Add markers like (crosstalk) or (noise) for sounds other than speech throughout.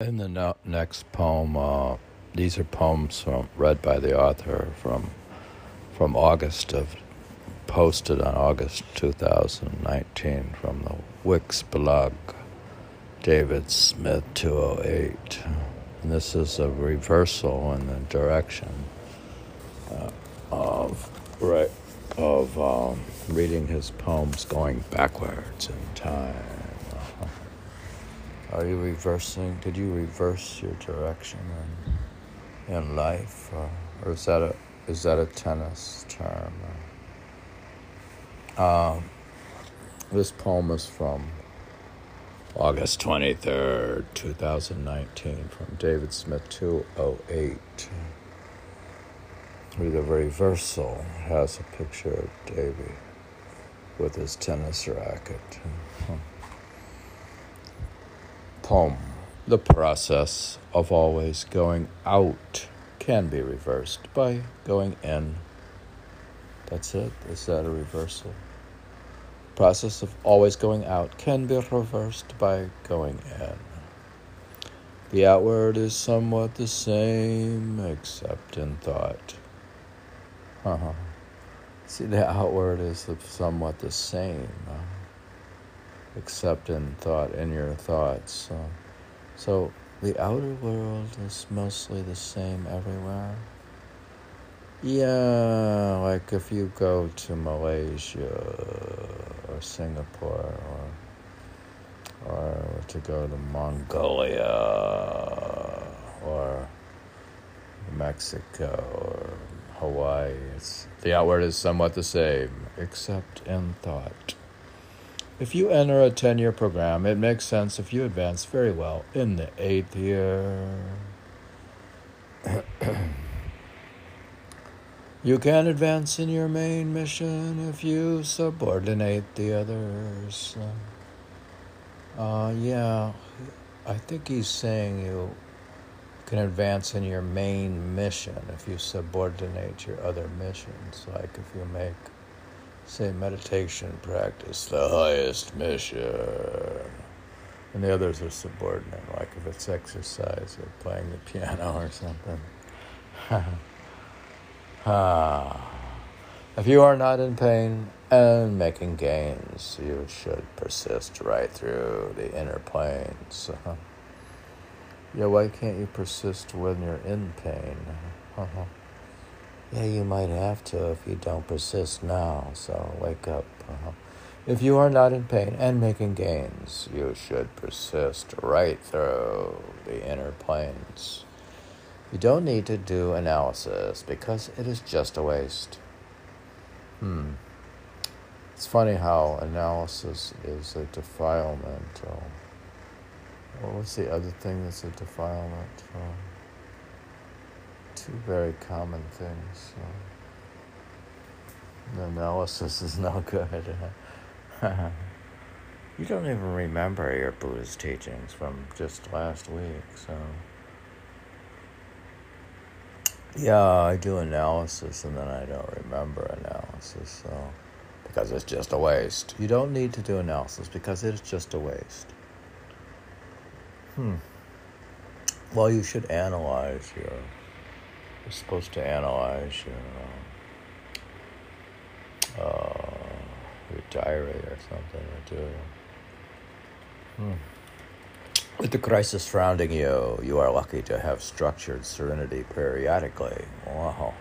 In the no- next poem, uh, these are poems from, read by the author from from August of posted on August 2019 from the Wix blog, David Smith 208. And this is a reversal in the direction uh, of right of um, reading his poems going backwards in time. Are you reversing? Did you reverse your direction in, in life, or, or is that a is that a tennis term? Um, this poem is from August 23rd, 2019, from David Smith 208. The reversal has a picture of Davy with his tennis racket. The process of always going out can be reversed by going in. That's it. Is that a reversal? Process of always going out can be reversed by going in. The outward is somewhat the same, except in thought. Uh-huh. See, the outward is somewhat the same, except in thought, in your thoughts. So the outer world is mostly the same everywhere. Yeah, like if you go to Malaysia or Singapore or or to go to Mongolia or Mexico or Hawaii. The outward is somewhat the same, except in thought. If you enter a 10 year program, it makes sense if you advance very well in the eighth year. (coughs) you can advance in your main mission if you subordinate the others. Uh, yeah, I think he's saying you can advance in your main mission if you subordinate your other missions. Like if you make, say, meditation practice the highest mission, and the others are subordinate, like if it's exercise or playing the piano or something. (laughs) ah. If you are not in pain and making gains, you should persist right through the inner planes. (laughs) Yeah, why can't you persist when you're in pain? (laughs) Yeah, you might have to if you don't persist now, so wake up. Uh-huh. If you are not in pain and making gains, you should persist right through the inner planes. You don't need to do analysis because it is just a waste. Hmm. It's funny how analysis is a defilement. Oh. What was the other thing that's a defilement? Um, two very common things. the analysis is no good. (laughs) you don't even remember your Buddhist teachings from just last week, so. Yeah, I do analysis and then I don't remember analysis, so. Because it's just a waste. You don't need to do analysis because it's just a waste. Hmm. Well, you should analyze your. You're supposed to analyze your. Uh, your diary or something to do. Hmm. With the crisis surrounding you, you are lucky to have structured serenity periodically. Wow.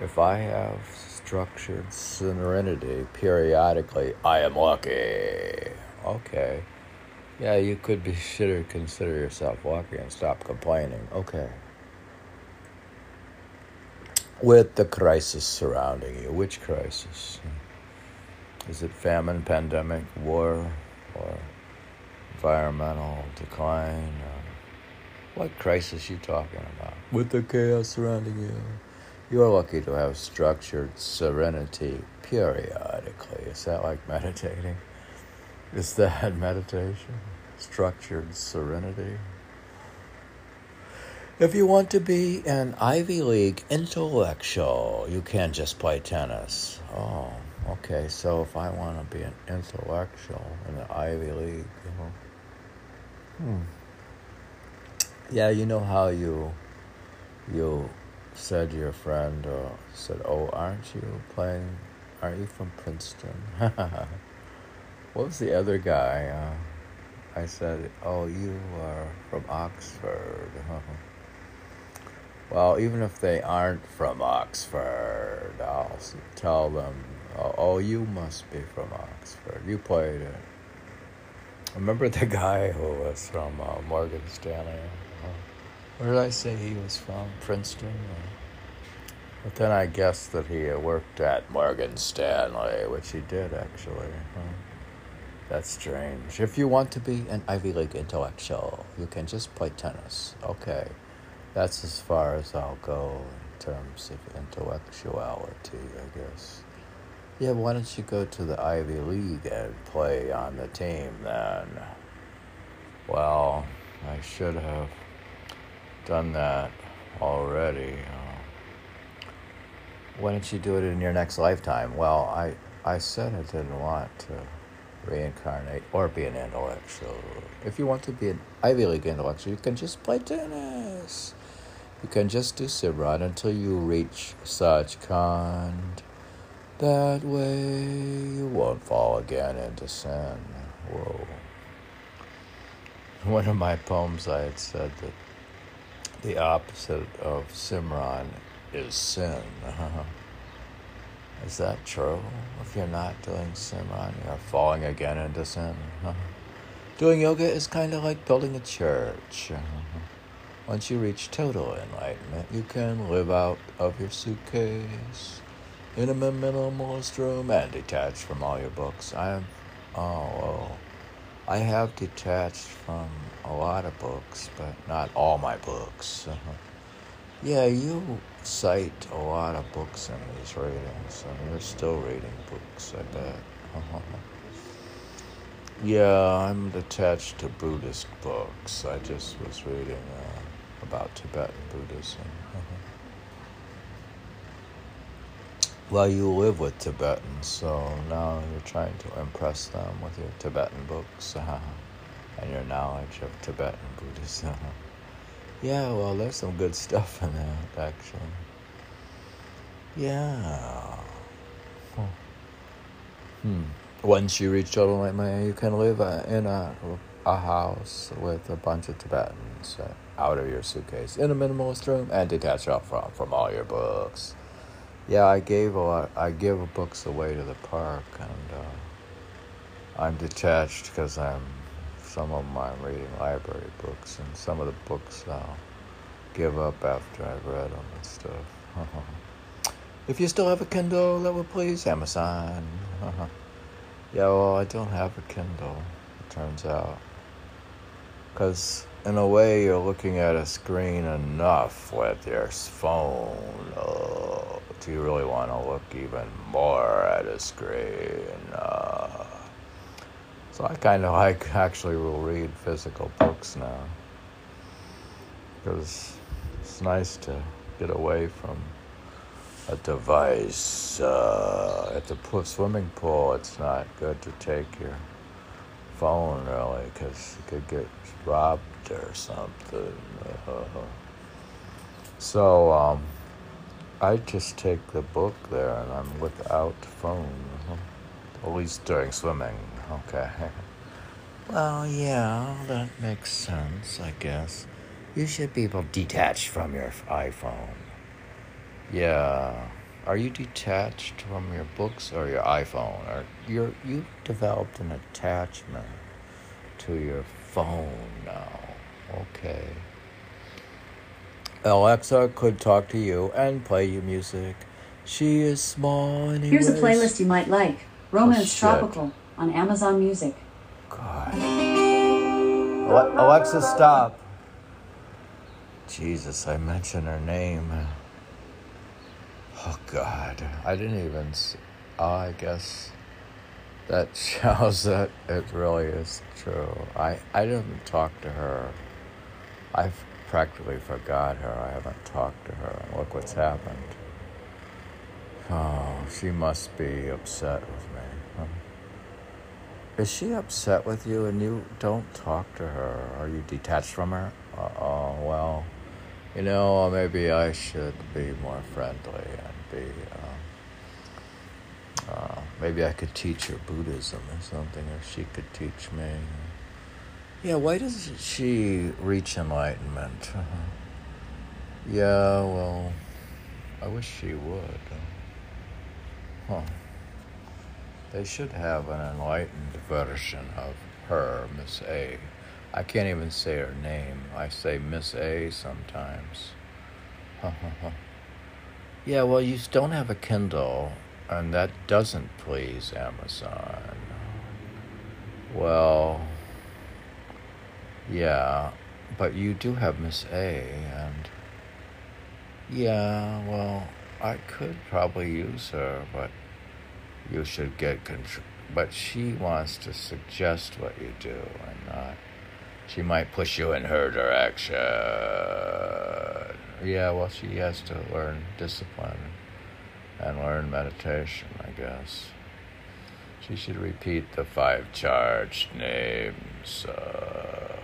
If I have structured serenity periodically, I am lucky. Okay. Yeah, you could be (laughs) consider yourself lucky and stop complaining. Okay. With the crisis surrounding you, which crisis? Is it famine, pandemic, war, or environmental decline? What crisis you talking about? With the chaos surrounding you, you are lucky to have structured serenity periodically. Is that like meditating? Is that (laughs) meditation? Structured serenity? If you want to be an Ivy League intellectual, you can't just play tennis. Oh, okay. So if I want to be an intellectual in the Ivy League, you know, hmm. Yeah, you know how you you said to your friend or said, "Oh, aren't you playing? Aren't you from Princeton?" (laughs) what was the other guy? Uh, I said, "Oh, you are from Oxford." (laughs) well, even if they aren't from Oxford, I'll tell them, "Oh, oh you must be from Oxford. You played it." Remember the (laughs) guy who was from uh, Morgan Stanley? Where did I say he was from? Princeton? But then I guessed that he worked at Morgan Stanley, which he did actually. That's strange. If you want to be an Ivy League intellectual, you can just play tennis. Okay. That's as far as I'll go in terms of intellectuality, I guess. Yeah, why don't you go to the Ivy League and play on the team then? Well, I should have done that already. Uh, why don't you do it in your next lifetime? Well, I, I said I didn't want to reincarnate or be an intellectual. If you want to be an Ivy League intellectual, you can just play tennis. You can just do Simran until you reach Sach Khand. That way you won't fall again into sin. Whoa. One of my poems, I had said that the opposite of Simran is sin. (laughs) is that true? If you're not doing Simran, you're falling again into sin. (laughs) Doing yoga is kind of like building a church. (laughs) Once you reach total enlightenment, you can live out of your suitcase in a minimalist room and detached from all your books. I am, oh, I have detached from a lot of books, but not all my books. Uh-huh. Yeah, you cite a lot of books in these readings, and you're still reading books, I bet. Uh-huh. Yeah, I'm attached to Buddhist books. I just was reading uh, about Tibetan Buddhism. Uh-huh. Well, you live with Tibetans, so now you're trying to impress them with your Tibetan books. (laughs) And your knowledge of Tibetan Buddhism. (laughs) yeah, well, there's some good stuff in that, actually. Yeah. Hmm. Once you reach enlightenment, you can live in a, a house with a bunch of Tibetans out of your suitcase in a minimalist room and detach off from, from all your books. Yeah, I gave a lot. I give books away to the park, and uh, I'm detached because I'm some of them I'm reading library books, and some of the books I'll give up after I've read them and stuff. (laughs) if you still have a Kindle, that would please Amazon. (laughs) yeah, well, I don't have a Kindle, it turns out. Because, in a way, you're looking at a screen enough with your phone. Oh, do you really want to look even more at a screen? Uh, so I kind of like actually will read physical books now because it's nice to get away from a device. Uh, at the swimming pool, it's not good to take your phone really because you could get robbed or something. (laughs) So um, I just take the book there and I'm without phone, at least during swimming. Okay. (laughs) Well, yeah, that makes sense, I guess. You should be able to detach from your iPhone. Yeah. Are you detached from your books or your iPhone? Or you're you developed an attachment to your phone now. Okay. Alexa could talk to you and play you music. She is small anyways. Here's a playlist you might like. Romance oh, Tropical on Amazon Music. God. Alexa, stop. Jesus, I mentioned her name. Oh, God. I didn't even. See, oh, I guess that (laughs) shows that it really is true. I, I didn't talk to her. I've practically forgot her. I haven't talked to her. Look what's happened. Oh, she must be upset with me. is she upset with you and you don't talk to her? Are you detached from her? Oh, well, you know, maybe I should be more friendly and be. Uh, uh, maybe I could teach her Buddhism or something, or she could teach me. Yeah, why does she reach enlightenment? Uh-huh. yeah, well, I wish she would. Huh. They should have an enlightened version of her, Miss A. I can't even say her name. I say Miss A sometimes. yeah, well, you don't have a Kindle, and that doesn't please Amazon. Well, yeah, but you do have Miss A, and yeah, well, I could probably use her, but you should get control. But she wants to suggest what you do and not. She might push you in her direction. Yeah, well, she has to learn discipline and learn meditation, I guess. She should repeat the five charged names. Uh,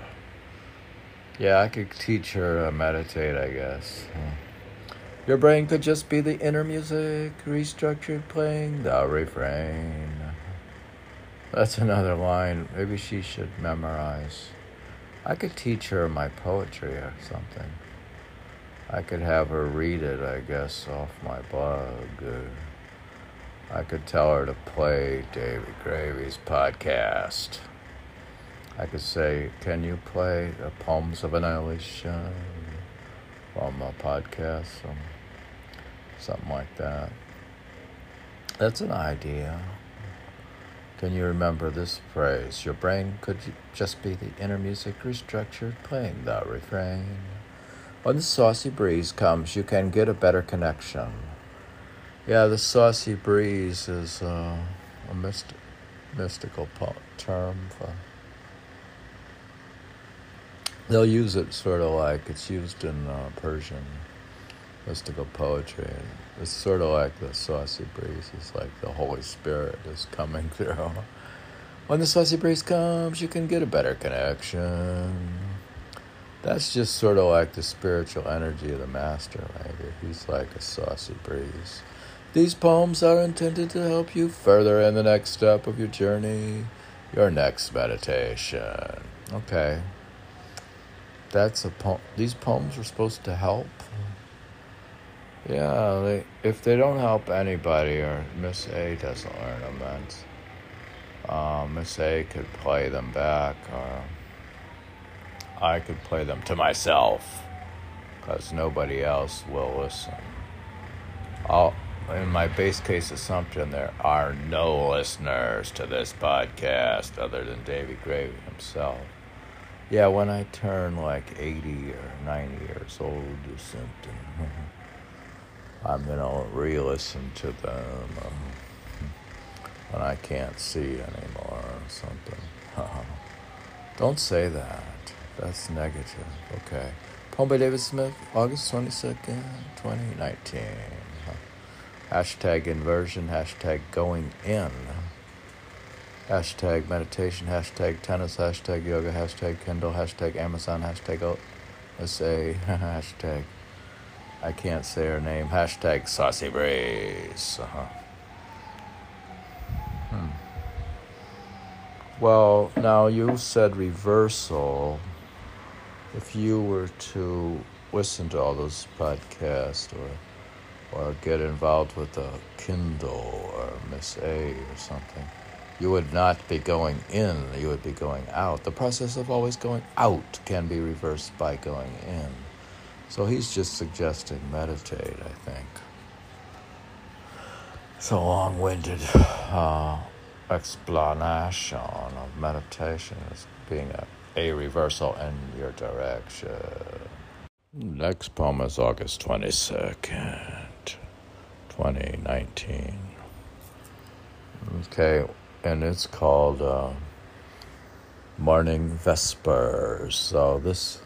yeah, I could teach her to meditate, I guess. Your brain could just be the inner music, restructured, playing the refrain. That's another line. Maybe she should memorize. I could teach her my poetry or something. I could have her read it, I guess, off my blog. I could tell her to play David Gravy's podcast. I could say, Can you play the Poems of Annihilation from a podcast? Um, something like that. That's an idea. Can you remember this phrase? Your brain could just be the inner music restructured, playing the refrain. When the saucy breeze comes, you can get a better connection. Yeah, the saucy breeze is uh, a myst- mystical po- term. For, they'll use it sort of like it's used in uh, Persian mystical poetry. It's sort of like the saucy breeze. It's like the Holy Spirit is coming (laughs) through. When the saucy breeze comes, you can get a better connection. That's just sort of like the spiritual energy of the master, right? He's like a saucy breeze. These poems are intended to help you further in the next step of your journey, your next meditation. Okay. That's a poem. These poems are supposed to help. Yeah, they, if they don't help anybody or Miss A doesn't learn them, uh, Miss A could play them back or I could play them to myself because nobody else will listen. I'll, in my base case assumption, there are no listeners to this podcast other than David Gravy himself. Yeah, when I turn like 80 or 90 years old or something. (laughs) I'm gonna re-listen to them (laughs) when I can't see anymore or something. (laughs) Don't say that. That's negative. Okay. Poem by David Smith, August 22nd, 2019. Hashtag inversion, hashtag going in. Hashtag meditation, hashtag tennis, hashtag yoga, hashtag Kindle, hashtag Amazon, hashtag SA, (laughs) hashtag I can't say her name. Hashtag Saucy Breeze. Uh-huh. Hmm. Well, now you said reversal. If you were to listen to all those podcasts or or get involved with a Kindle or Miss A or something, you would not be going in, you would be going out. The process of always going out can be reversed by going in. So he's just suggesting meditate, I think. It's a long winded uh, explanation of meditation as being a, a reversal in your direction. Next poem is August 22nd, 2019. Okay, and it's called uh, Morning Vespers. So this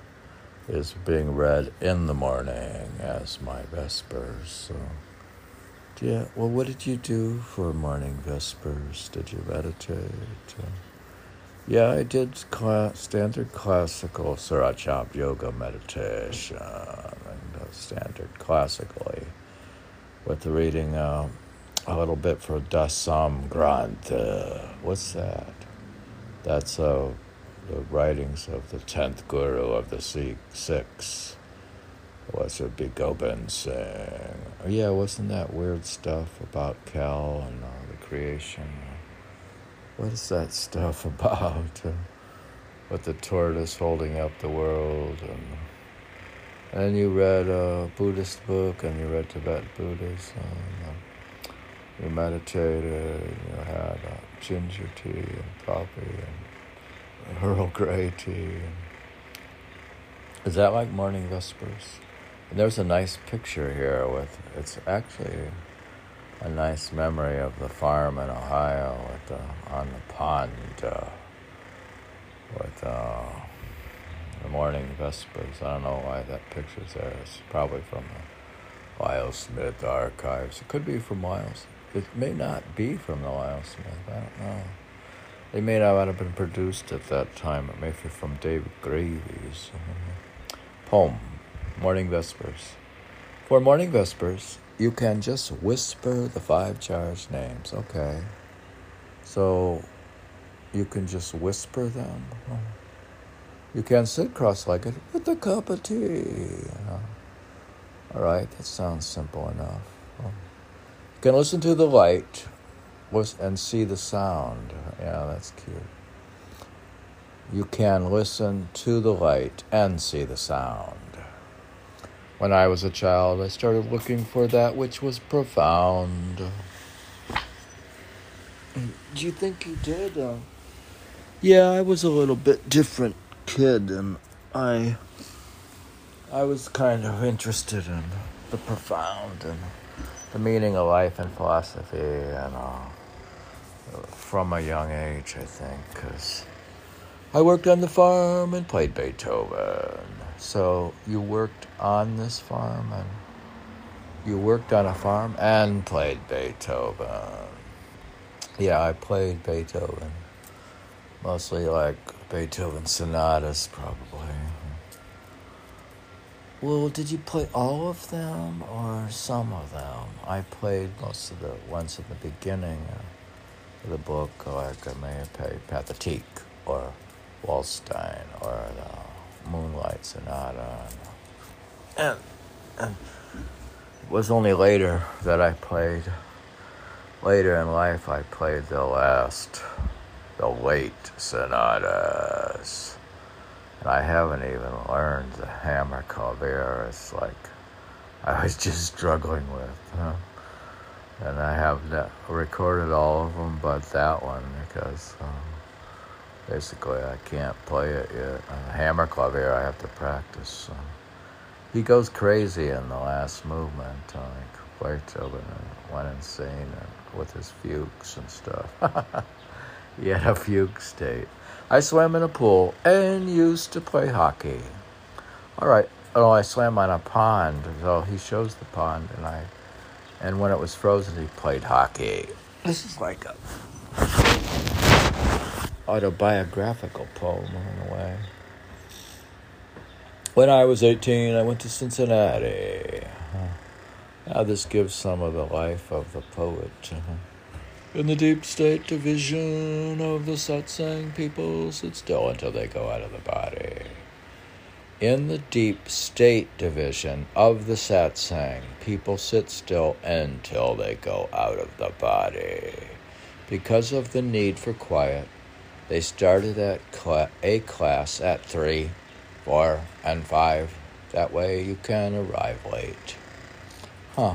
is being read in the morning as my vespers. So, yeah. Well, what did you do for morning vespers? Did you meditate? Yeah, I did cla- standard classical Surat Shabd yoga meditation, and uh, standard classically, with the reading uh, a little bit for Dasam Granth. Uh, what's that? That's uh, the writings of the tenth guru of the Sikh six. What's it be Gobind Singh? Oh, yeah, wasn't that weird stuff about Kal and uh, the creation? What is that stuff (laughs) about? Uh, with the tortoise holding up the world, and and you read a Buddhist book, and you read Tibetan Buddhism. And you meditated. You had uh, ginger tea and coffee and (laughs) Earl Grey tea. And is that like morning vespers? And there's a nice picture here with it's actually a nice memory of the farm in Ohio at the, on the pond uh, with uh, the morning vespers. I don't know why that picture's there. It's probably from the Lyle Smith archives. It could be from Lyle. It may not be from the Lyle Smith. I don't know. It may not have been produced at that time. It may be from David Gravy's uh, poem, Morning Vespers. For Morning Vespers, you can just whisper the five charged names. Okay. So you can just whisper them. You can sit cross legged with a cup of tea. You know. All right, that sounds simple enough. You can listen to the light and see the sound. Yeah, that's cute. You can listen to the light and see the sound. When I was a child, I started looking for that which was profound. Do you think you did? Uh, yeah, I was a little bit different kid, and I, I was kind of interested in the profound and the meaning of life and philosophy, and uh, from a young age, I think, because I worked on the farm and played Beethoven. So you worked on this farm and you worked on a farm and played Beethoven. Yeah, I played Beethoven. Mostly like Beethoven sonatas, probably. Well, did you play all of them or some of them? I played most of the ones at the beginning of the book, like I may have played Pathetique or Waldstein or the Moonlight Sonata. And, and it was only later that I played, later in life, I played the last, the late sonatas. And I haven't even learned the Hammerklavier. It's like I was (laughs) just struggling with. Huh? And I have recorded all of them but that one because. Um, basically I can't play it yet. Uh, Hammerklavier I have to practice. he goes crazy in the last movement. Uh, like Beethoven went insane with his fugues and stuff. (laughs) he had a fugue state. I swam in a pool and used to play hockey. All right. Oh, I swam on a pond. So he shows the pond, and I, and when it was frozen, he played hockey. This is like a autobiographical poem in a way. When I was 18, I went to Cincinnati. Now, this gives some of the life of the poet. Uh-huh. In the deep state division of the satsang, people sit still until they go out of the body. In the deep state division of the satsang, people sit still until they go out of the body. Because of the need for quiet, they started at cl- a class at 3, 4, and 5. That way you can arrive late. Huh.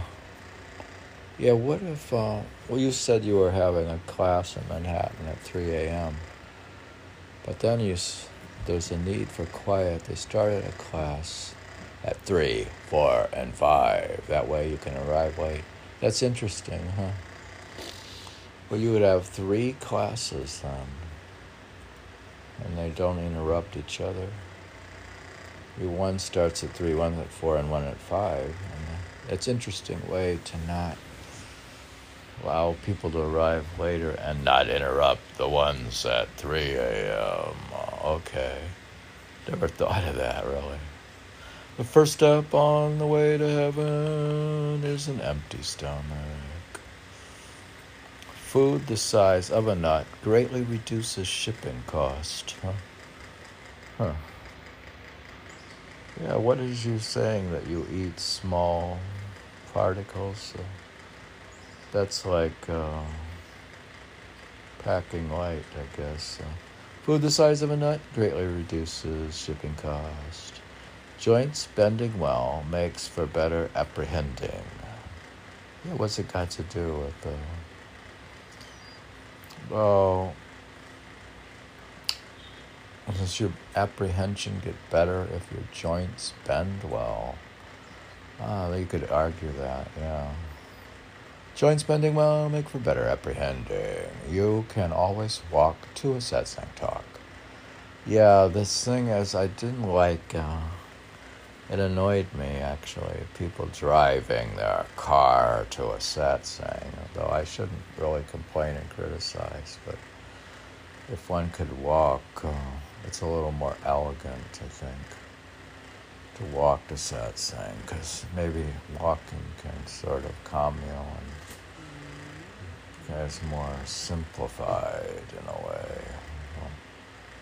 Yeah, what if, uh, well, you said you were having a class in Manhattan at 3 a.m., but then you, there's a need for quiet. They started a class at 3, 4, and 5. That way you can arrive late. That's interesting, huh? Well, you would have three classes then and they don't interrupt each other. One starts at three, one at four, and one at five. And uh, it's interesting way to not allow people to arrive later and not interrupt the ones at 3 a.m. Okay. Never thought of that, really. The first step on the way to heaven is an empty stomach. Food the size of a nut greatly reduces shipping cost. Huh? Huh. Yeah, what is you saying that you eat small particles? That's like uh, packing light, I guess. Uh, food the size of a nut greatly reduces shipping cost. Joints bending well makes for better apprehending. Yeah, what's it got to do with the. Well, does your apprehension get better if your joints bend well? Ah, you could argue that, yeah. Joints spending well make for better apprehending. You can always walk to a satsang talk. Yeah, this thing is, I didn't like. Uh, it annoyed me actually, people driving their car to a satsang, though I shouldn't really complain and criticize, but if one could walk, uh, it's a little more elegant, I think, to walk to satsang, because maybe walking can sort of calm you and it's more simplified in a way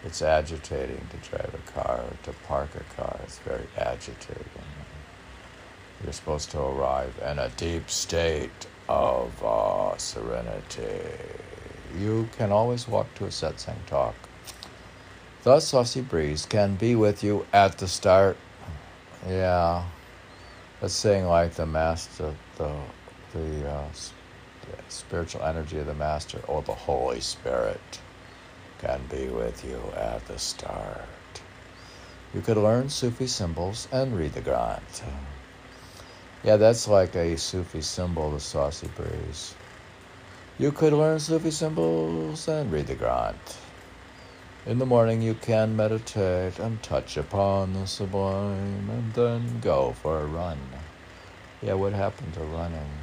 it's agitating to drive a car, to park a car. It's very agitating. You're supposed to arrive in a deep state of uh, serenity. You can always walk to a satsang talk. Thus, the saucy breeze can be with you at the start. Yeah, that's saying like the master, the the, uh, spiritual energy of the master, or the Holy Spirit can be with you at the start. You could learn Sufi symbols and read the Granth. Yeah, that's like a Sufi symbol, the saucy breeze. You could learn Sufi symbols and read the Granth. In the morning, you can meditate and touch upon the sublime, and then go for a run. Yeah, what happened to running?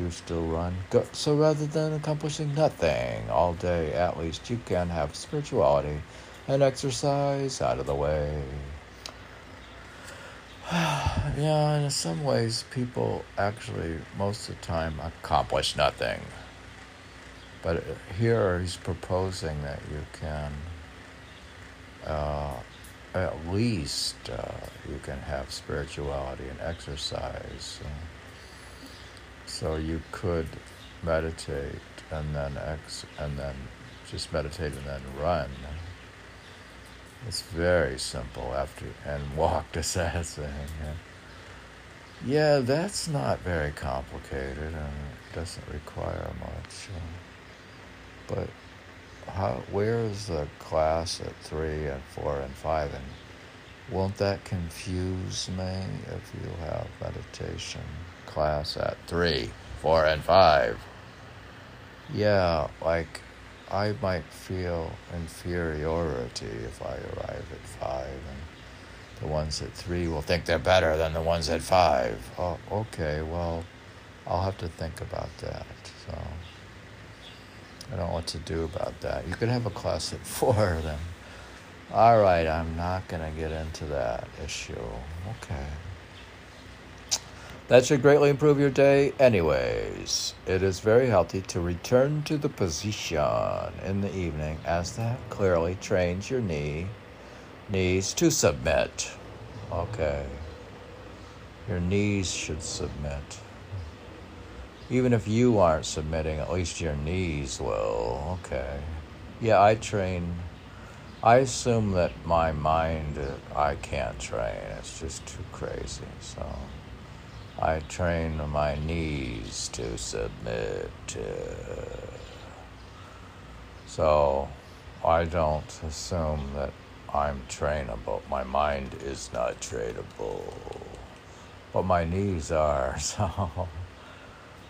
Do you still run? So rather than accomplishing nothing all day, at least you can have spirituality and exercise out of the way. (sighs) yeah, in some ways, people actually, most of the time, accomplish nothing. But here he's proposing that you can, uh, at least, uh, you can have spirituality and exercise. Uh, so you could meditate and then ex and then just meditate and then run. It's very simple after and walk to (laughs) satsang. Yeah, that's not very complicated and it doesn't require much. But how where is the class at three and four and five and won't that confuse me if you have meditation? class at three, four, and five. Yeah, like I might feel inferiority if I arrive at five, and the ones at three will think they're better than the ones at five. Oh, okay, well, I'll have to think about that. So I don't know what to do about that. You could have a class at four then. All right, I'm not going to get into that issue. Okay. That should greatly improve your day, anyways. It is very healthy to return to the position in the evening as that clearly trains your knee, knees to submit. Okay. Your knees should submit. Even if you aren't submitting, at least your knees will. Okay. Yeah, I train. I assume that my mind, I can't train. It's just too crazy. So. I train my knees to submit. To. So I don't assume that I'm trainable. My mind is not trainable. But my knees are, (laughs) so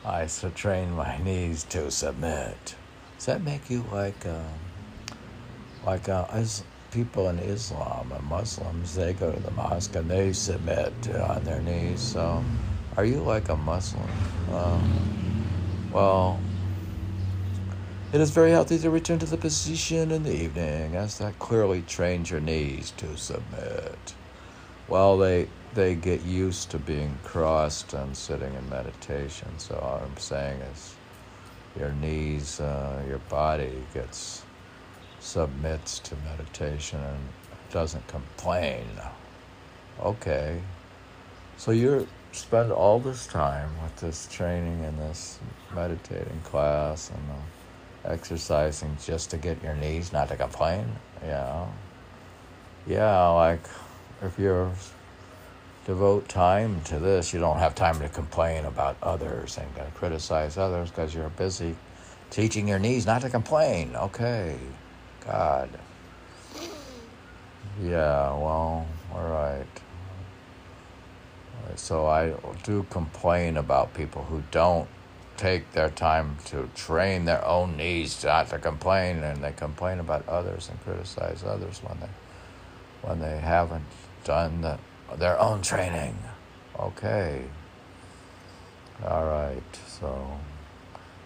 I train my knees to submit. Does that make you like, um, like uh, as people in Islam and Muslims, they go to the mosque and they submit on their knees. So are you like a Muslim? Um, Well, it is very healthy to return to the position in the evening, as that clearly trains your knees to submit. Well, they they get used to being crossed and sitting in meditation. So all I'm saying is, your knees, uh, your body gets submits to meditation and doesn't complain. Okay, so you spend all this time with this training and this meditating class and uh, exercising just to get your knees not to complain. Yeah, yeah, like if you're devote time to this. You don't have time to complain about others and criticize others because you're busy teaching your knees not to complain. Okay, God. Yeah, well, all right. So I do complain about people who don't take their time to train their own knees not to complain, and they complain about others and criticize others when they when they haven't done the their own training. Okay. All right. So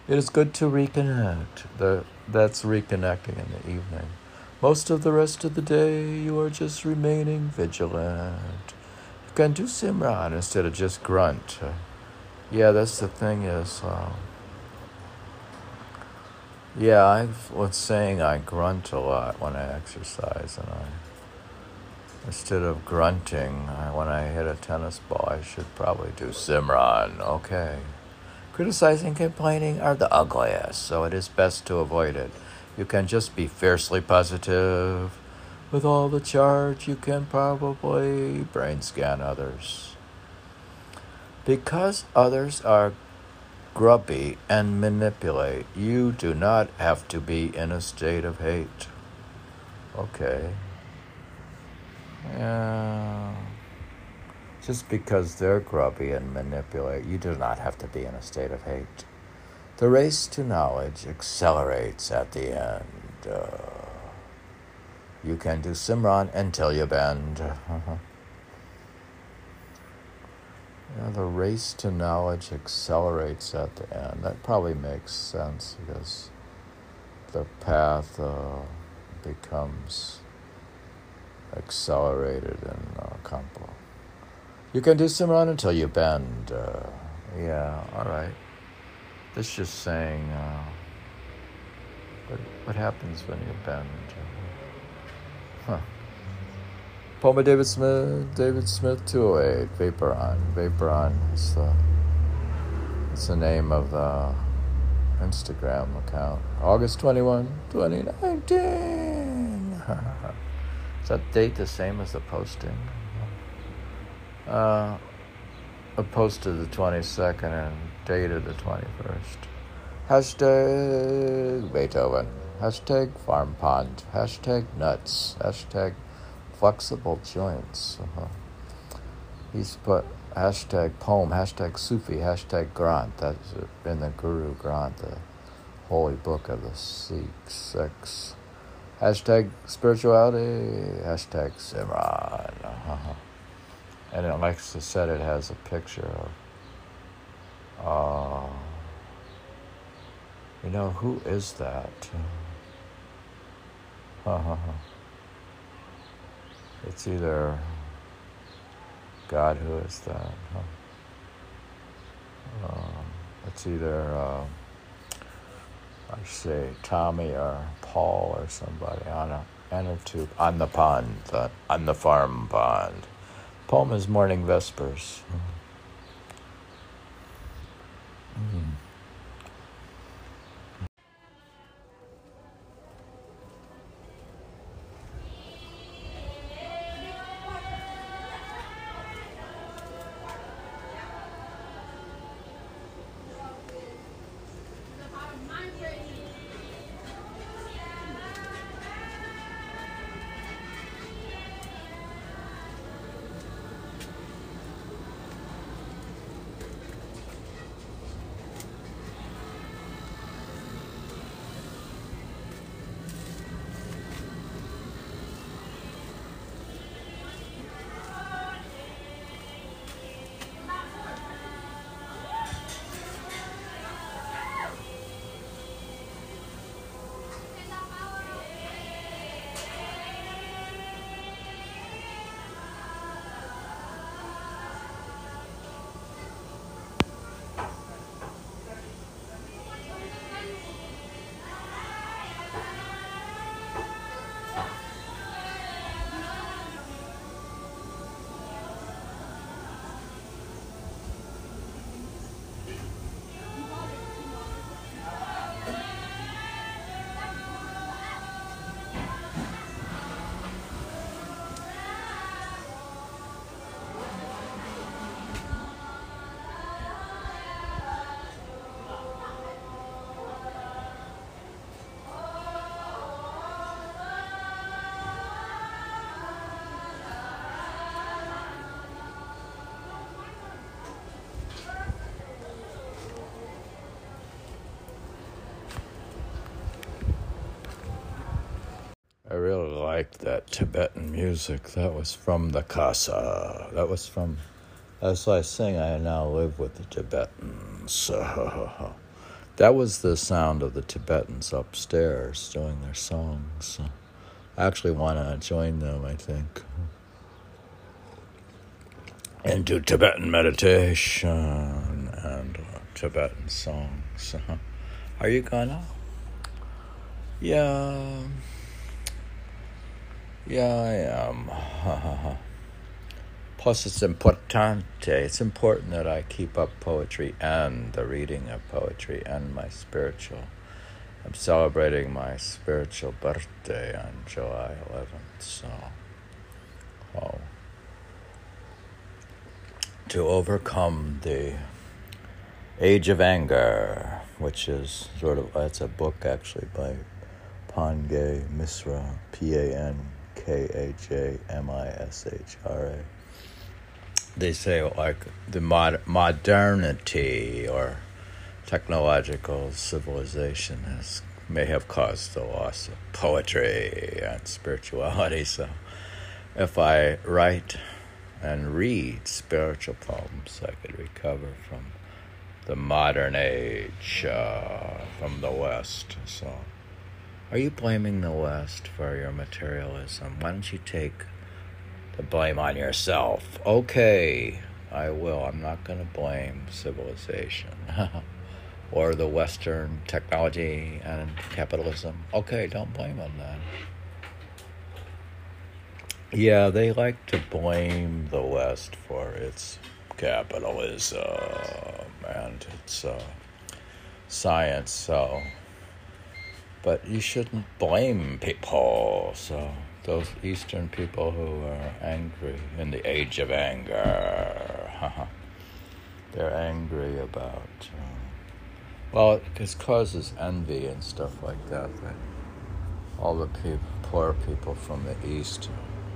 it is good to reconnect. The, that's reconnecting in the evening. Most of the rest of the day, you are just remaining vigilant. You can do Simran instead of just grunt. Yeah, that's the thing is, uh, yeah, I was saying I grunt a lot when I exercise, and I Instead of grunting when I hit a tennis ball, I should probably do Simran. Okay. Criticizing complaining are the ugliest, so it is best to avoid it. You can just be fiercely positive. With all the charge, you can probably brain scan others. Because others are grubby and manipulate, you do not have to be in a state of hate. Okay. Yeah. Just because they're grubby and manipulate, you do not have to be in a state of hate. The race to knowledge accelerates at the end. Uh, you can do Simran until you bend. (laughs) yeah, the race to knowledge accelerates at the end. That probably makes sense because the path uh, becomes accelerated and uh, compo. You can do Simran until you bend. Uh, yeah, all right. This just saying uh, what, what happens when you bend. Huh. Poem by David Smith, David Smith 208, Vaporon. Vaporon is the, it's the name of the Instagram account. August 21, 2019. (laughs) Is that date the same as the posting? Uh, I posted the 22nd and dated the 21st. Hashtag Beethoven. Hashtag farm pond. Hashtag nuts. Hashtag flexible joints. Uh-huh. He's put hashtag poem, hashtag Sufi, hashtag Granth. That's in the Guru Granth, the holy book of the Sikhs. Six. Hashtag spirituality, hashtag Simran. Uh-huh. And Alexa said it has a picture of, uh, you know, who is that? (laughs) It's either God, who is that? Huh? Uh, it's either. Uh, I say Tommy or Paul or somebody on a inner tube on the pond, the, on the farm pond. Is Morning Vespers. Liked that Tibetan music. That was from the Casa. That was from, as I sing, I now live with the Tibetans. (laughs) that was the sound of the Tibetans upstairs doing their songs. I actually want to join them, I think, into Tibetan meditation and uh, Tibetan songs. (laughs) Are you gonna? Yeah. Yeah, I am. (laughs) Plus, it's importante. It's important that I keep up poetry and the reading of poetry and my spiritual. I'm celebrating my spiritual birthday on July 11th, so. Oh. To overcome the age of anger, which is sort of, it's a book actually by Pankaj Mishra, P A N K A J M I S H R A. They say like the mod- modernity or technological civilization has may have caused the loss of poetry and spirituality. So, if I write and read spiritual poems, I could recover from the modern age, uh, from the West. So. Are you blaming the West for your materialism? Why don't you take the blame on yourself? Okay, I will. I'm not going to blame civilization (laughs) or the Western technology and capitalism. Okay, don't blame them then. Yeah, they like to blame the West for its capitalism and its uh, science. So but you shouldn't blame people. So those Eastern people who are angry in the age of anger, (laughs) they're angry about. Uh, well, it causes envy and stuff like that. That all the poor people from the East,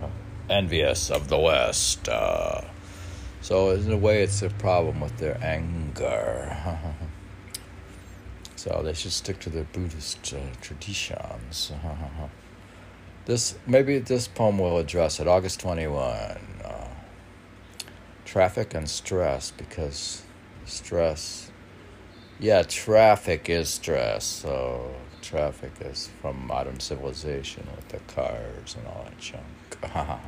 are envious of the West. Uh, so in a way, it's a problem with their anger. (laughs) So they should stick to their Buddhist uh, traditions. (laughs) this maybe this poem will address it. August twenty one. Uh, traffic and stress because stress. Yeah, traffic is stress. So traffic is from modern civilization with the cars and all that junk.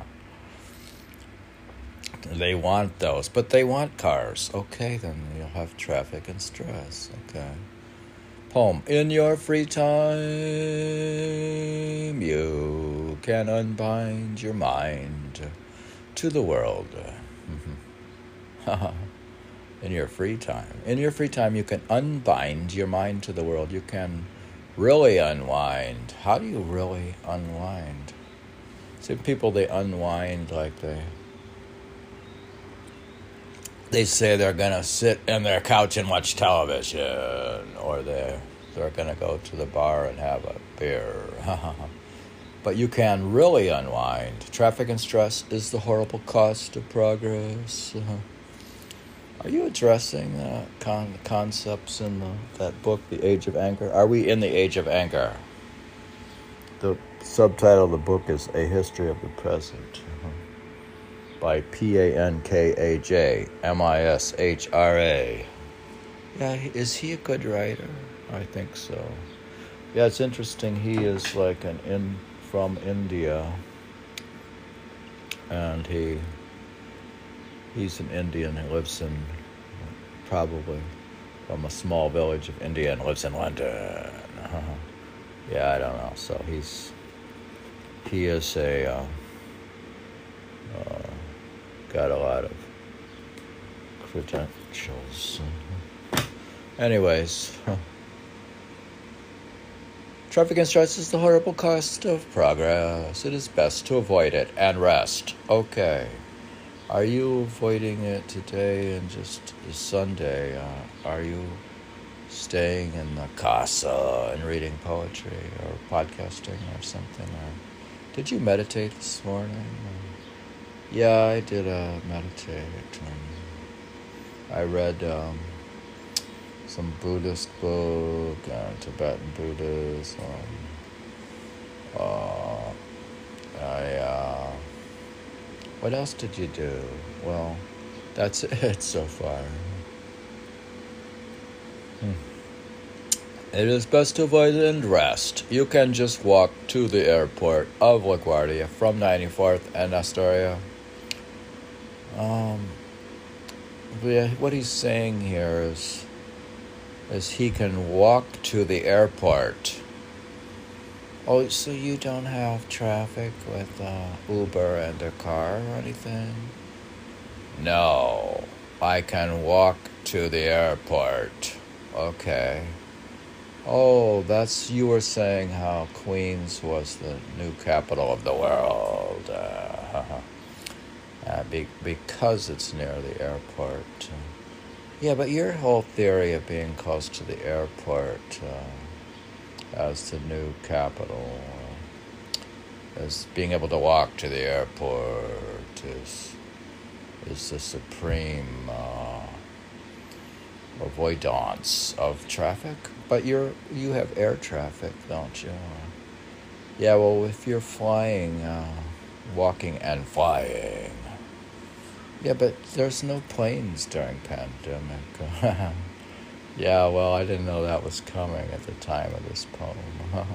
(laughs) they want those, but they want cars. Okay, then you'll have traffic and stress. Okay. Poem. In your free time, you can unbind your mind to the world. (laughs) in your free time. In your free time, you can unbind your mind to the world. You can really unwind. How do you really unwind? See, people, they unwind like they they say they're going to sit in their couch and watch television, or they're, they're going to go to the bar and have a beer. (laughs) but you can really unwind. Traffic and stress is the horrible cost of progress. (laughs) Are you addressing the con- concepts in the, that book, The Age of Anger? Are we in the age of anger? The subtitle of the book is A History of the Present by P A N K A J M I S H R A. Yeah, is he a good writer? I think so. Yeah, it's interesting. He is like an in from India, and he he's an Indian who lives in probably from a small village of India and lives in London. Uh-huh. Yeah, I don't know. So he's he is a. Uh, uh, got a lot of credentials. Anyways, traffic and stress is the horrible cost of progress. It is best to avoid it and rest. Okay. Are you avoiding it today and just Sunday? Uh, are you staying in the casa and reading poetry or podcasting or something? Or did you meditate this morning? Yeah, I did uh, meditate. Um, I read um, some Buddhist book, uh, Tibetan Buddhism. Uh, I, uh, what else did you do? Well, that's (laughs) it so far. Hmm. It is best to avoid and rest. You can just walk to the airport of LaGuardia from 94th and Astoria. Um, what he's saying here is, is he can walk to the airport. Oh, so you don't have traffic with uh, Uber and a car or anything? No, I can walk to the airport. Okay. Oh, that's you were saying how Queens was the new capital of the world. Uh, uh, be, because it's near the airport. Yeah, but your whole theory of being close to the airport uh, as the new capital, uh, as being able to walk to the airport, is is the supreme uh, avoidance of traffic. But you're you have air traffic, don't you? Yeah. Well, if you're flying, uh, walking and flying yeah, but there's no planes during pandemic. (laughs) yeah, well, I didn't know that was coming at the time of this poem. (laughs)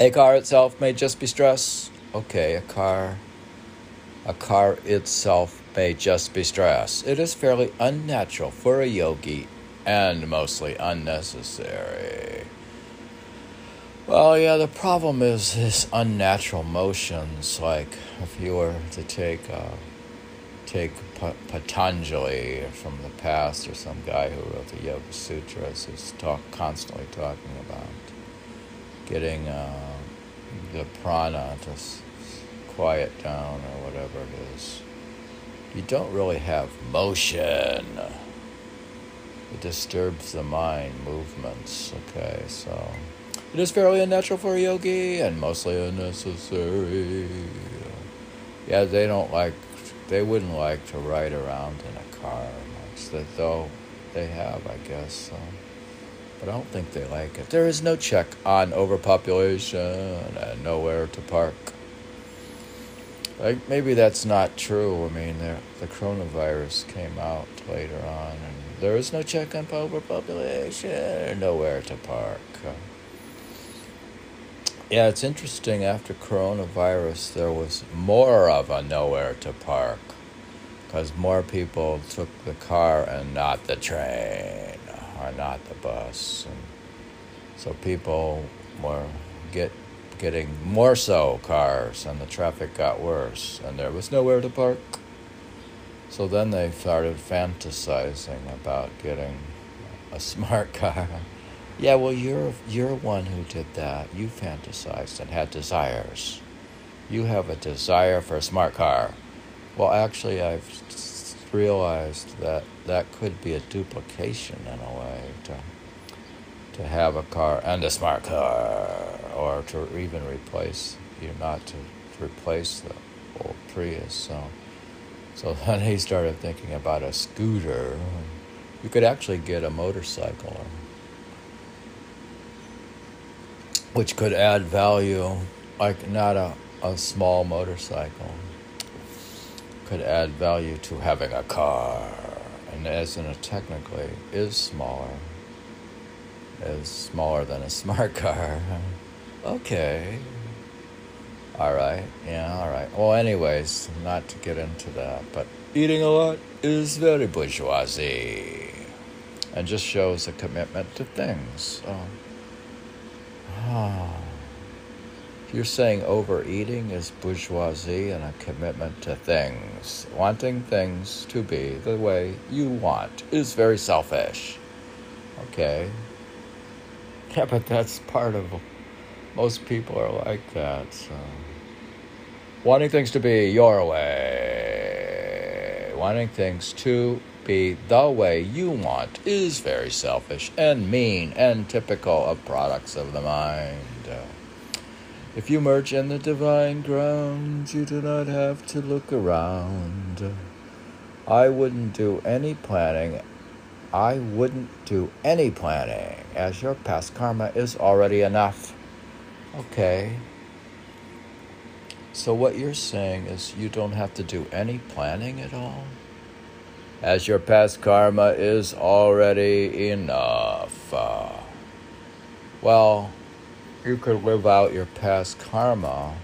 a car itself may just be stress. Okay, a car a car itself may just be stress. It is fairly unnatural for a yogi and mostly unnecessary. Well, yeah, the problem is his unnatural motions. Like if you were to take uh, take Patanjali from the past, or some guy who wrote the Yoga Sutras, who's talk constantly talking about getting uh, the prana to quiet down or whatever it is. You don't really have motion. It disturbs the mind movements. Okay, so. It is fairly unnatural for a yogi and mostly unnecessary. Yeah, they don't like, they wouldn't like to ride around in a car much, that though they have, I guess. So. But I don't think they like it. There is no check on overpopulation and nowhere to park. Like maybe that's not true. I mean, the coronavirus came out later on, and there is no check on overpopulation, nowhere to park. Yeah, it's interesting. After coronavirus, there was more of a nowhere to park because more people took the car and not the train or not the bus. And so people were get getting more so cars and the traffic got worse and there was nowhere to park. So then they started fantasizing about getting a smart (laughs) car. Yeah, well, you're you're one who did that. You fantasized and had desires. You have a desire for a smart car. Well, actually, I've realized that that could be a duplication in a way to to have a car and a smart car, or to even replace you, not to, to replace the old Prius. So, so then he started thinking about a scooter. You could actually get a motorcycle which could add value, like not a, a small motorcycle, could add value to having a car. And as in a technically is smaller, is smaller than a (laughs) smart car. okay. All right. Yeah, all right. Well, anyways, not to get into that, but eating a lot is very bourgeoisie and just shows a commitment to things. Um, (sighs) You're saying overeating is bourgeoisie and a commitment to things. Wanting things to be the way you want is very selfish. Okay? Yeah, but that's part of most people are like that. So. Wanting things to be your way, wanting things to be the way you want is very selfish and mean and typical of products of the mind. If you merge in the divine ground, you do not have to look around. I wouldn't do any planning. I wouldn't do any planning, as your past karma is already enough. Okay. So, what you're saying is you don't have to do any planning at all? As your past karma is already enough. Uh, well, you could live out your past karma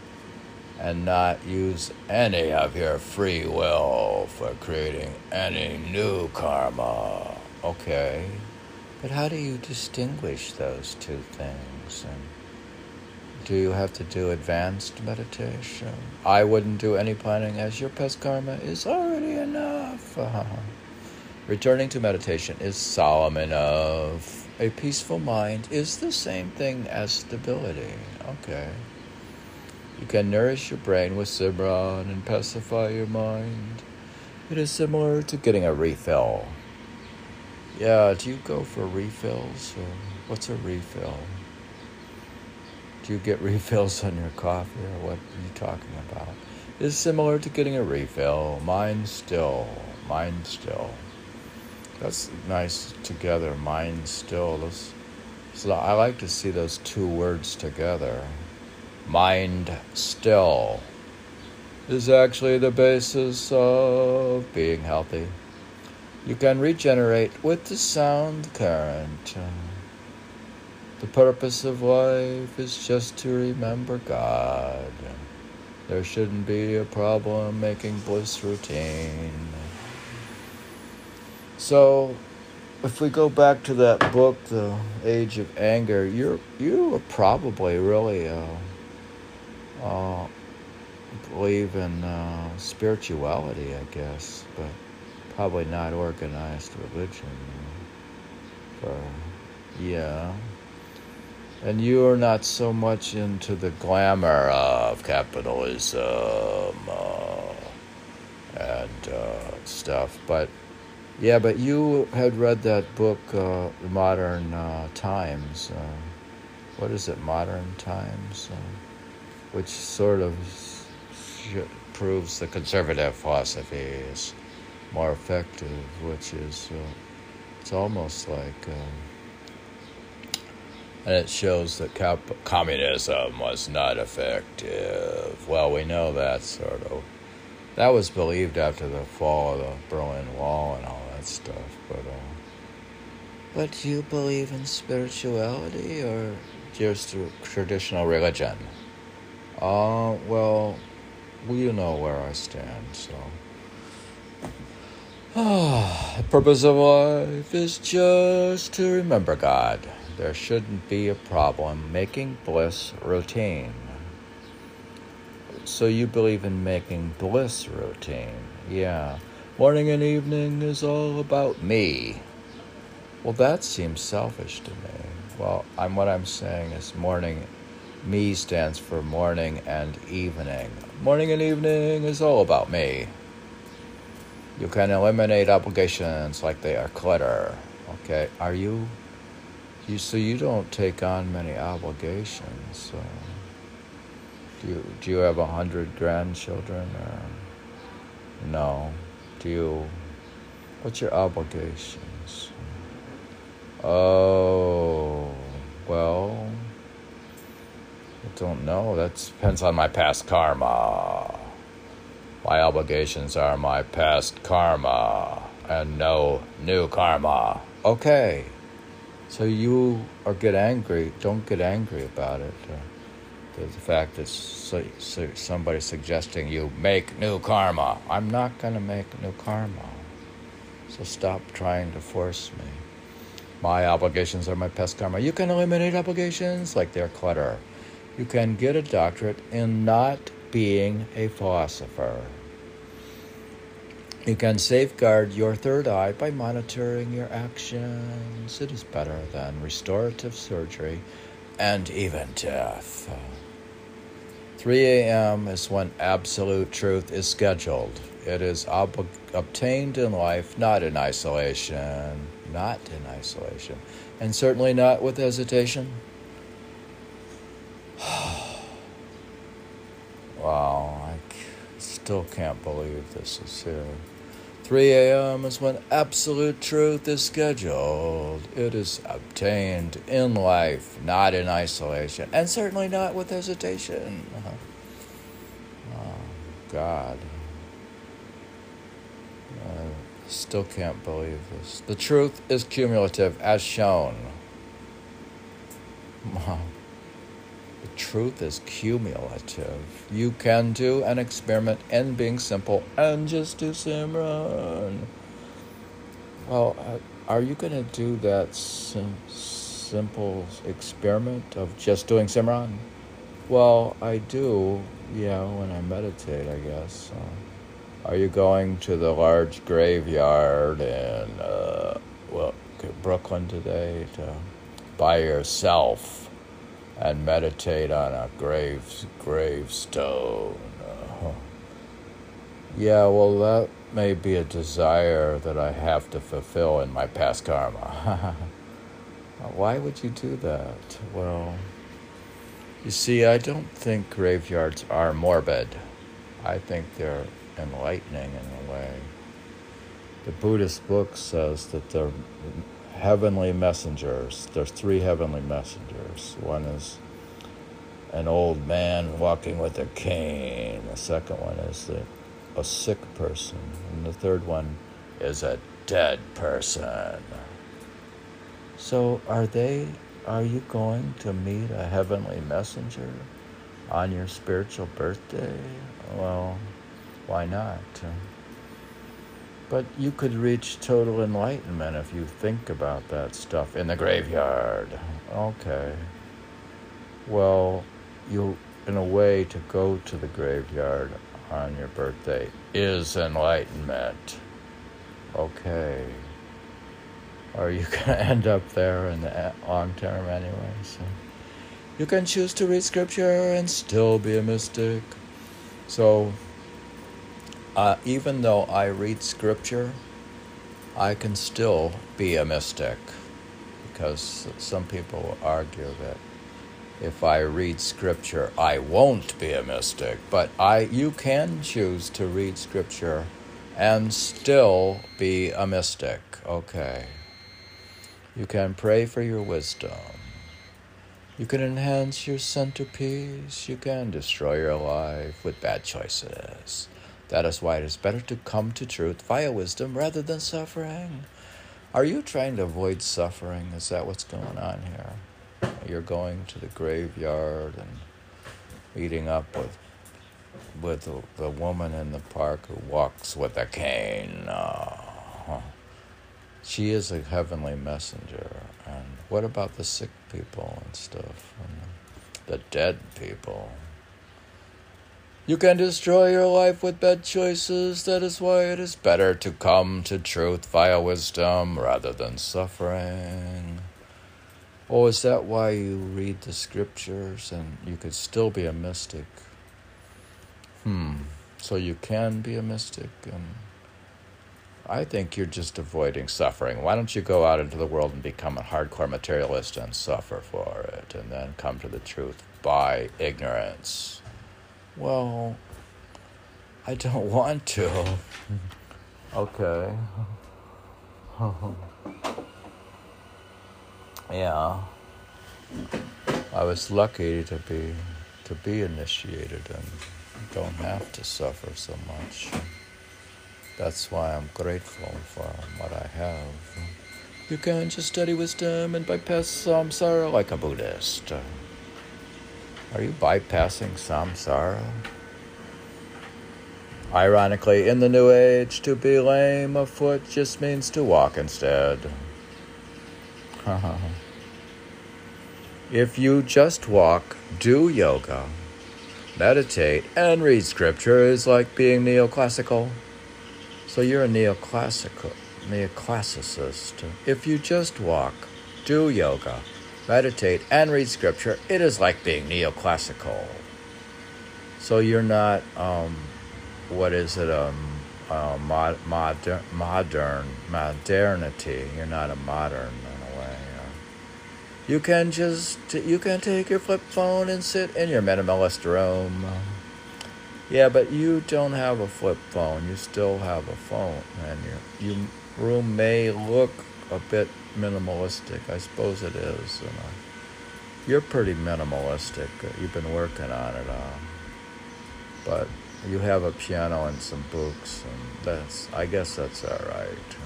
and not use any of your free will for creating any new karma. Okay. But how do you distinguish those two things? And do you have to do advanced meditation? I wouldn't do any planning as your past karma is already enough. Returning to meditation is Solomon of A peaceful mind is the same thing as stability. Okay. You can nourish your brain with Simran and pacify your mind. It is similar to getting a refill. Yeah, do you go for refills? Or what's a refill? Do you get (laughs) refills on your coffee or what are you talking about? It's similar to getting a refill. Mind still. Mind still. That's nice together. Mind still. Those, so I like to see those two words together. Mind still is actually the basis of being healthy. You can regenerate with the sound current. The purpose of life is just to remember God. There shouldn't be a problem making bliss routine. So, if we go back to that book, The Age of Anger, you're you are probably really uh, uh, believe in uh, spirituality, I guess, but probably not organized religion. For yeah. And you're not so much into the glamour of capitalism uh, and uh, stuff, but yeah, but you had read that book, uh, Modern uh, Times. Uh, what is it, Modern Times? Uh, which sort of proves the conservative philosophy is more effective, which is it's almost like. Um, and it shows that cap- communism was not effective. Well, we know that sort of. That was believed after the fall of the Berlin Wall and all that stuff, but. Uh, but do you believe in spirituality or just traditional religion? Uh, well, you know where I stand, so. (sighs) the purpose of life is just to remember God there shouldn't be a problem making bliss routine. So you believe in making bliss routine? Yeah. Morning and evening is all about me. Well, that seems selfish to me. Well, I'm what I'm saying is morning. Me stands for morning and evening. Morning and evening is all about me. You can eliminate obligations like they are clutter. Okay, are you you, so you don't take on many obligations. So do you, do you have a hundred grandchildren or no? You? What's your obligations? Oh, well, I don't know. That depends on my past karma. My obligations are my past karma and no new karma. Okay. So you or get angry, don't get angry about it. Uh, the fact that so, so somebody suggesting you make new karma. I'm not going to make new karma. So stop trying to force me. My obligations are my past karma. You can eliminate obligations like they're clutter. You can get a doctorate in not being a philosopher. You can safeguard your third eye by monitoring your actions. It is better than restorative surgery and even death. 3 a.m. is when absolute truth is scheduled. It is ob- obtained in life, not in isolation. Not in isolation. And certainly not with hesitation. (sighs) wow, I still can't believe this is here. 3 a.m. is when absolute truth is scheduled. It is obtained in life, not in isolation, and certainly not with hesitation. Uh-huh. God. I still can't believe this. The truth is cumulative, as shown. The truth is cumulative. You can do an experiment in being simple and just do Simran. Well, uh, are you going to do that sim- simple experiment of just doing Simran? Well, I do, yeah, when I meditate, I guess. Are you going to the large graveyard in, uh, well, Brooklyn today to, by yourself? And meditate on a grave gravestone. Uh, yeah, well, that may be a desire that I have to fulfill in my past karma. (laughs) Why would you do that? Well, you see, I don't think graveyards are morbid. I think they're enlightening in a way. The Buddhist book says that they're heavenly messengers. There's three heavenly messengers. One is an old man walking with a cane. The second one is the, a sick person. And the third one is a dead person. So are they are you going to meet a heavenly messenger on your spiritual birthday? Well, why not? But you could reach total enlightenment if you think about that stuff in the graveyard. Okay. Well, you, in a way, to go to the graveyard on your birthday is enlightenment. Okay. Are you (laughs) going to end up there in the eh, long term anyway? So you can choose to read scripture and still be a mystic. So uh, even though I read scripture, I can still be a mystic because some people argue that if I read scripture, I won't be a mystic. But I, you can choose to read scripture and still be a mystic. Okay. You can pray for your wisdom. You can enhance your centerpiece. You can destroy your life with bad choices. That is why it is better to come to truth via wisdom rather than suffering. Are you trying to avoid suffering? Is that what's going on here? You're going to the graveyard and meeting up with with the, the woman in the park who walks with a cane. Uh, she is a heavenly messenger. And what about the sick people and stuff? And the dead people? You can destroy your life with bad choices. That is why it is better to come to truth via wisdom rather than suffering. Or is that why you read the scriptures and you could still be a mystic? Hmm. So you can be a mystic and I think you're just avoiding suffering. Why don't you go out into the world and become a hardcore materialist and suffer for it and then come to the truth by ignorance? Well, I don't (laughs) want to. okay. yeah. I was lucky to be to be initiated and don't have to suffer so much. That's why I'm grateful for what I have. You can just study wisdom and bypass um, samsara like a Buddhist. Are you bypassing samsara? Ironically, in the New Age, to be lame of foot just means to walk instead. (laughs) if you just walk, do yoga, meditate, and read scripture is like being neoclassical. So you're a neoclassical, neoclassicist. If you just walk, do yoga, meditate, and read scripture, it is like being neoclassical. So you're not, um, what is it, um, uh, mod, modern, modern, modernity. You're not a modern in a way. You can just, you can take your flip phone and sit in your minimalist room. Yeah, but you don't have a flip phone. You still have a phone, and your, your room may look a bit minimalistic. I suppose it is. Know. You're pretty minimalistic. You've been working on it, uh, but you have a piano and some books, and that's, I guess that's all right.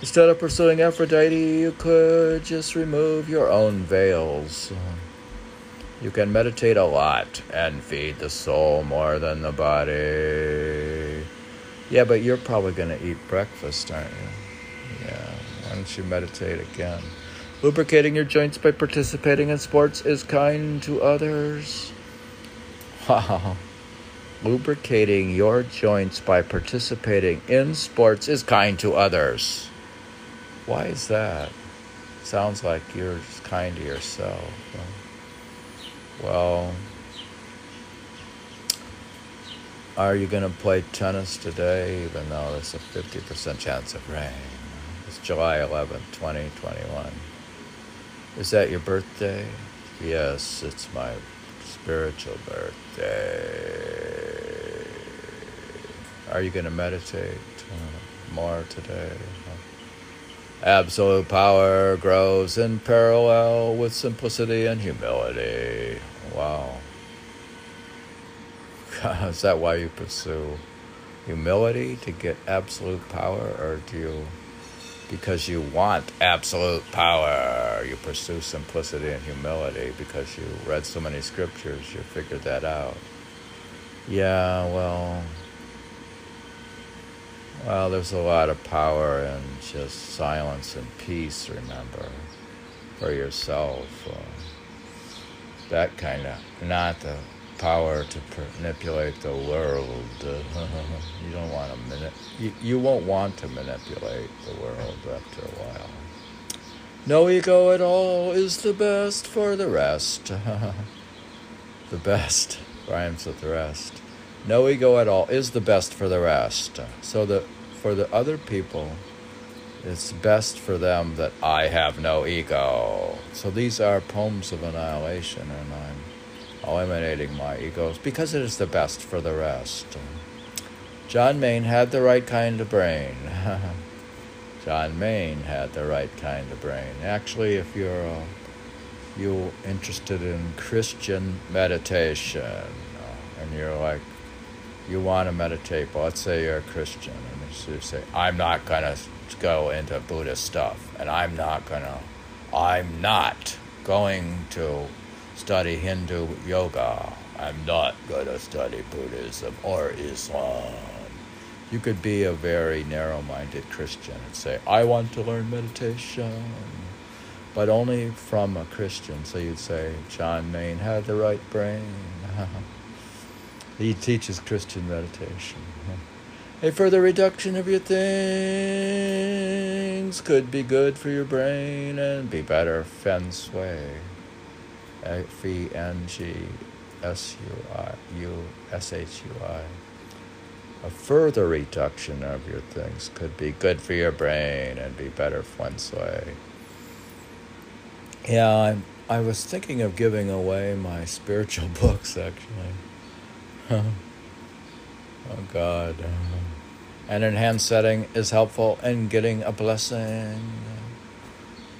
Instead of pursuing Aphrodite, you could just remove your own veils. You can meditate a lot and feed the soul more than the body. Yeah, but you're probably going to eat breakfast, aren't you? Why you meditate again? Lubricating your joints by participating in sports is kind to others. Wow. Lubricating your joints by participating in sports is kind to others. Why is that? Sounds like you're kind to yourself. Well, are you going to play tennis today, even though there's a 50% chance of rain? July 11th, 2021. Is that your birthday? Yes, it's my spiritual birthday. Are you going to meditate more today? Absolute power grows in parallel with simplicity and humility. Wow. (laughs) Is that why you pursue humility to get absolute power, or do you, because you want absolute power, you pursue simplicity and humility because you read so many scriptures, you figured that out? Yeah, well, well, there's a lot of power in just silence and peace, remember, for yourself. Uh, that kind of, not the power to manipulate the world. (laughs) You don't want to manip- you, you won't want to manipulate the world after a while. No ego at all is the best for the rest. (laughs) the best rhymes with the rest. No ego at all is the best for the rest. So that for the other people, it's best for them that I have no ego. So these are poems of annihilation, and I'm eliminating my egos because it is the best for the rest. John Main had the right kind of brain. (laughs) John Main had the right kind of brain. Actually, if you're uh, you interested in Christian meditation, uh, and you're like, you want to meditate, but let's say you're a Christian, and you say, I'm not gonna go into Buddhist stuff, and I'm not gonna, I'm not going to study Hindu yoga. I'm not gonna study Buddhism or Islam. You could be a very narrow minded Christian and say, I want to learn meditation, but only from a Christian. So you'd say, John Main had the right brain. (laughs) he teaches Christian meditation. A further reduction of your things could be good for your brain and be better feng shui. F E N G S U I U S H U I. A further reduction of your things could be good for your brain and be better feng shui. Yeah, I I was thinking of giving away my spiritual (laughs) books actually. (laughs) oh God. An enhanced setting is helpful in getting a blessing.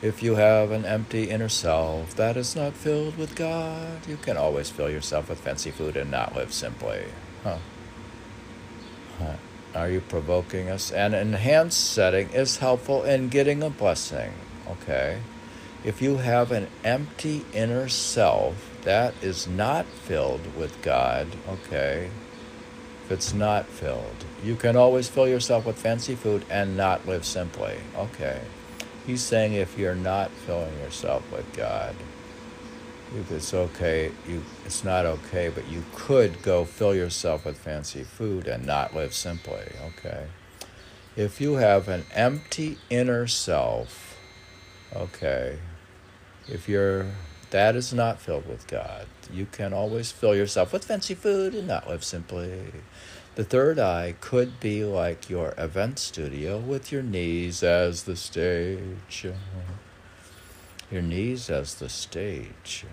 If you have an empty inner self that is not filled with God, you can always fill yourself with fancy food and not live simply. Huh. huh. Are you provoking us? An enhanced setting is helpful in getting a blessing. Okay. If you have an empty inner self that is not filled with God, okay, if it's not filled, you can always fill yourself with fancy food and not live simply. Okay. He's saying if you're not filling yourself with God, if it's okay. You, it's not okay, but you could go fill yourself with fancy food and not live simply. Okay. If you have an empty inner self, okay, if you're that is not filled with God, you can always fill yourself with fancy food and not live simply. The third eye could be like your event studio with your knees as the stage. Your knees as the stage.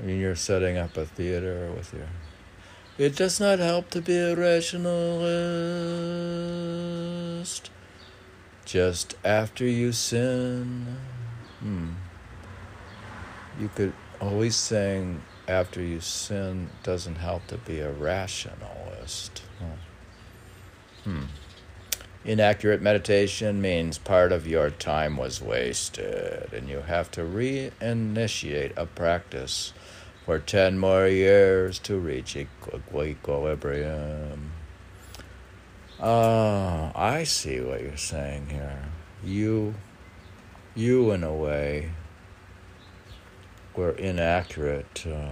I mean, you're setting up a theater with your. It does not help to be a rationalist. Just after you sin, hmm, you could always sing after you sin doesn't help to be a rationalist. Hmm. Inaccurate meditation means part of your time was wasted, and you have to reinitiate a practice for 10 more years to reach equilibrium. Ah, I see what you're saying here. You, you in a way, were inaccurate uh,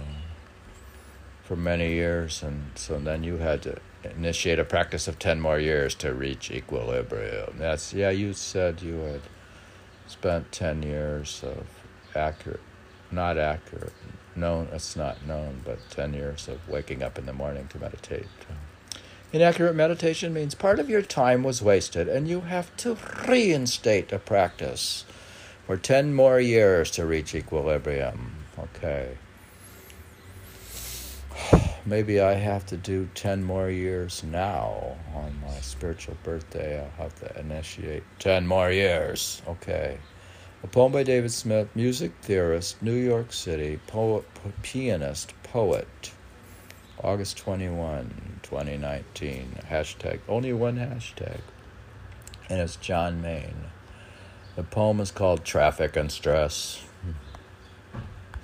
for many years, and so then you had to initiate a practice of 10 more years to reach equilibrium. That's, yeah, you said you had spent 10 years of accurate, not accurate, known, it's not known, but 10 years of waking up in the morning to meditate. Inaccurate meditation means part of your time was wasted and you have to reinstate a practice for 10 more years to reach equilibrium. Okay. (sighs) Maybe I have to do 10 more years now on my spiritual birthday. I'll have to initiate 10 more years. Okay. A poem by David Smith, music theorist, New York City, poet, pianist, poet. August 21, 2019. Hashtag, only one hashtag. And it's John Main. The poem is called Traffic and Stress.